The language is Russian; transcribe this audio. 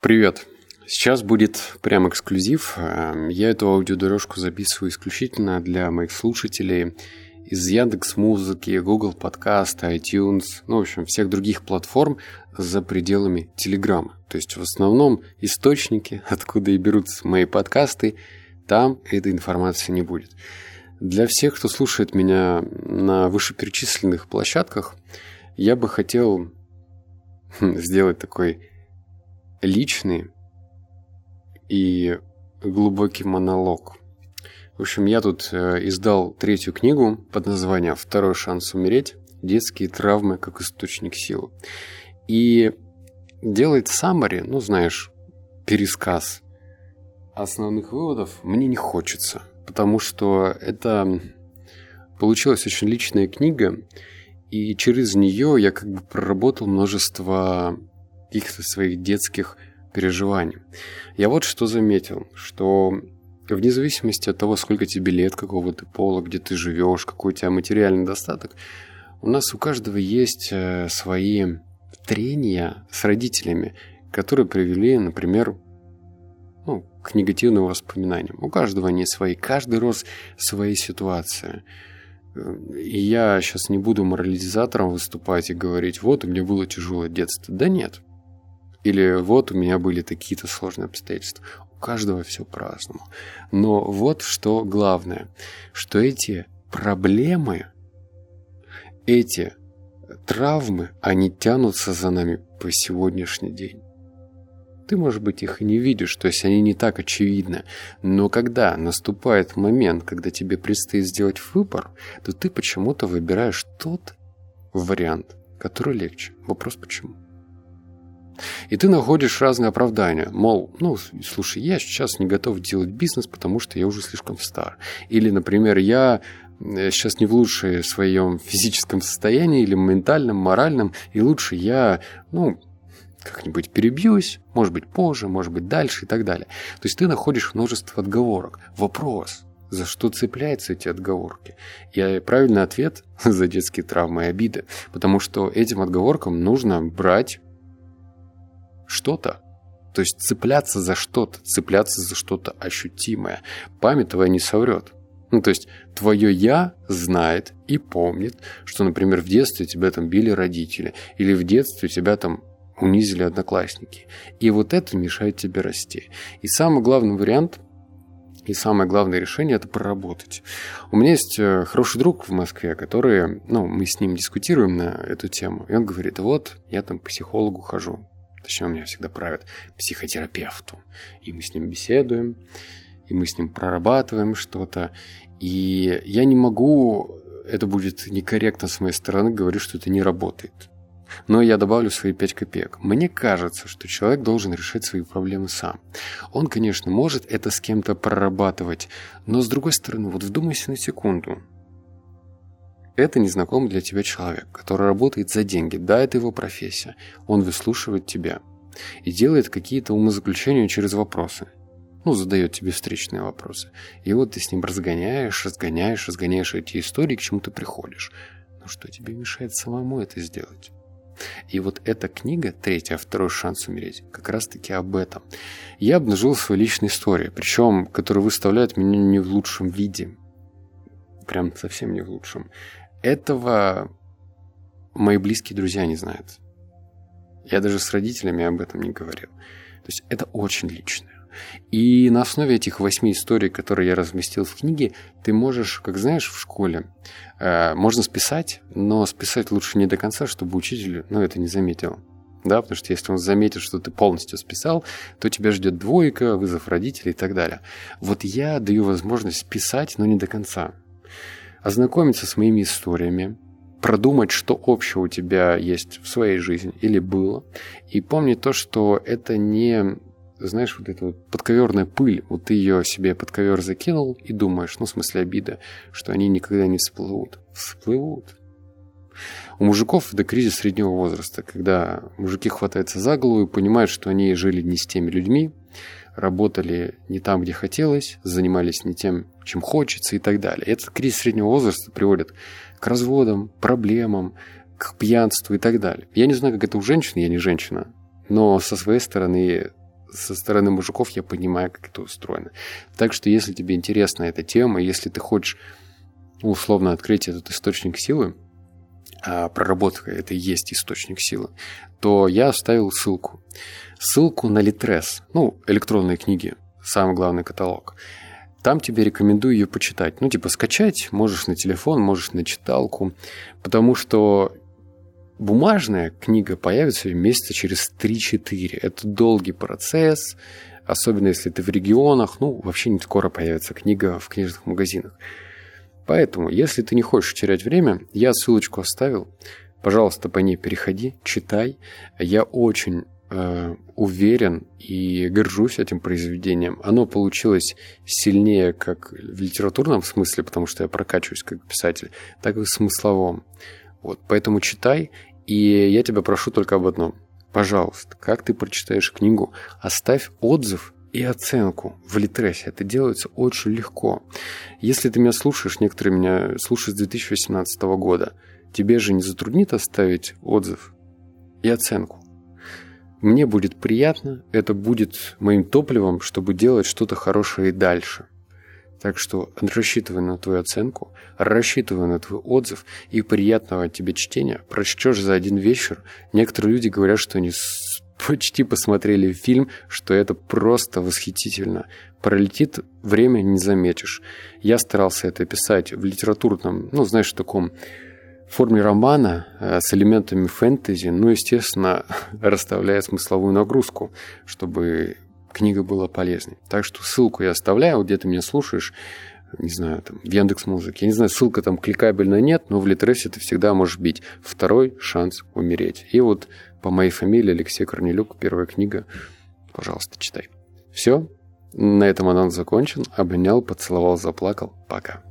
Привет. Сейчас будет прям эксклюзив. Эм, я эту аудиодорожку записываю исключительно для моих слушателей из Яндекс Музыки, Google Подкаст, iTunes, ну, в общем, всех других платформ за пределами Телеграма. То есть, в основном, источники, откуда и берутся мои подкасты, там этой информации не будет. Для всех, кто слушает меня на вышеперечисленных площадках, я бы хотел сделать такой личный и глубокий монолог. В общем, я тут э, издал третью книгу под названием «Второй шанс умереть. Детские травмы как источник силы». И делать саммари, ну, знаешь, пересказ основных выводов мне не хочется, потому что это получилась очень личная книга, и через нее я как бы проработал множество каких-то своих детских переживаний. Я вот что заметил, что вне зависимости от того, сколько тебе лет, какого ты пола, где ты живешь, какой у тебя материальный достаток, у нас у каждого есть э, свои трения с родителями, которые привели, например, ну, к негативным воспоминаниям. У каждого они свои, каждый рос своей ситуации. И я сейчас не буду морализатором выступать и говорить, вот у меня было тяжелое детство. Да нет. Или вот у меня были такие-то сложные обстоятельства. У каждого все по-разному. Но вот что главное, что эти проблемы, эти травмы, они тянутся за нами по сегодняшний день. Ты, может быть, их и не видишь, то есть они не так очевидны. Но когда наступает момент, когда тебе предстоит сделать выбор, то ты почему-то выбираешь тот вариант, который легче. Вопрос почему? И ты находишь разные оправдания. Мол, ну, слушай, я сейчас не готов делать бизнес, потому что я уже слишком стар. Или, например, я э, сейчас не в лучшем своем физическом состоянии или ментальном, моральном, и лучше я, ну, как-нибудь перебьюсь, может быть позже, может быть дальше и так далее. То есть ты находишь множество отговорок. Вопрос, за что цепляются эти отговорки? И правильный ответ за детские травмы и обиды. Потому что этим отговоркам нужно брать что-то. То есть цепляться за что-то, цепляться за что-то ощутимое. Память твоя не соврет. Ну, то есть твое «я» знает и помнит, что, например, в детстве тебя там били родители, или в детстве тебя там унизили одноклассники. И вот это мешает тебе расти. И самый главный вариант и самое главное решение – это проработать. У меня есть э, хороший друг в Москве, который, ну, мы с ним дискутируем на эту тему, и он говорит, вот, я там к психологу хожу. Точнее, меня всегда правит психотерапевту. И мы с ним беседуем, и мы с ним прорабатываем что-то. И я не могу, это будет некорректно с моей стороны, говорить, что это не работает. Но я добавлю свои 5 копеек. Мне кажется, что человек должен решать свои проблемы сам. Он, конечно, может это с кем-то прорабатывать, но с другой стороны, вот вдумайся на секунду. Это незнакомый для тебя человек, который работает за деньги. Да, это его профессия. Он выслушивает тебя и делает какие-то умозаключения через вопросы. Ну, задает тебе встречные вопросы. И вот ты с ним разгоняешь, разгоняешь, разгоняешь эти истории, к чему ты приходишь. Ну, что тебе мешает самому это сделать? И вот эта книга, третья, «Второй шанс умереть», как раз-таки об этом. Я обнажил свою личную историю, причем, которая выставляет меня не в лучшем виде. Прям совсем не в лучшем. Этого мои близкие друзья не знают. Я даже с родителями об этом не говорил. То есть это очень личное. И на основе этих восьми историй, которые я разместил в книге, ты можешь, как знаешь, в школе, э, можно списать, но списать лучше не до конца, чтобы учитель, ну, это не заметил. Да, потому что если он заметит, что ты полностью списал, то тебя ждет двойка, вызов родителей и так далее. Вот я даю возможность списать, но не до конца. Ознакомиться с моими историями, продумать, что общего у тебя есть в своей жизни или было, и помнить то, что это не знаешь, вот эта вот подковерная пыль, вот ты ее себе под ковер закинул и думаешь, ну, в смысле обида, что они никогда не всплывут. Всплывут. У мужиков это кризис среднего возраста, когда мужики хватаются за голову и понимают, что они жили не с теми людьми, работали не там, где хотелось, занимались не тем, чем хочется и так далее. Этот кризис среднего возраста приводит к разводам, проблемам, к пьянству и так далее. Я не знаю, как это у женщин, я не женщина, но со своей стороны со стороны мужиков я понимаю, как это устроено. Так что, если тебе интересна эта тема, если ты хочешь условно открыть этот источник силы, а проработка это и есть источник силы, то я оставил ссылку. Ссылку на Литрес, ну, электронные книги, самый главный каталог. Там тебе рекомендую ее почитать. Ну, типа, скачать можешь на телефон, можешь на читалку, потому что бумажная книга появится месяца через 3-4. Это долгий процесс, особенно если ты в регионах. Ну, вообще не скоро появится книга в книжных магазинах. Поэтому, если ты не хочешь терять время, я ссылочку оставил. Пожалуйста, по ней переходи, читай. Я очень э, уверен и горжусь этим произведением. Оно получилось сильнее как в литературном смысле, потому что я прокачиваюсь как писатель, так и в смысловом. Вот, поэтому читай, и я тебя прошу только об одном. Пожалуйста, как ты прочитаешь книгу, оставь отзыв и оценку в Литресе. Это делается очень легко. Если ты меня слушаешь, некоторые меня слушают с 2018 года, тебе же не затруднит оставить отзыв и оценку. Мне будет приятно, это будет моим топливом, чтобы делать что-то хорошее и дальше. Так что рассчитывай на твою оценку, рассчитывай на твой отзыв и приятного тебе чтения. Прочтешь за один вечер. Некоторые люди говорят, что они почти посмотрели фильм, что это просто восхитительно. Пролетит время, не заметишь. Я старался это писать в литературном, ну, знаешь, таком форме романа э, с элементами фэнтези, ну, естественно, расставляя смысловую нагрузку, чтобы книга была полезной. Так что ссылку я оставляю, где ты меня слушаешь, не знаю, там, в Яндекс Музыке. Я не знаю, ссылка там кликабельная нет, но в Литресе ты всегда можешь бить. Второй шанс умереть. И вот по моей фамилии Алексей Корнелюк, первая книга. Пожалуйста, читай. Все, на этом анонс закончен. Обнял, поцеловал, заплакал. Пока.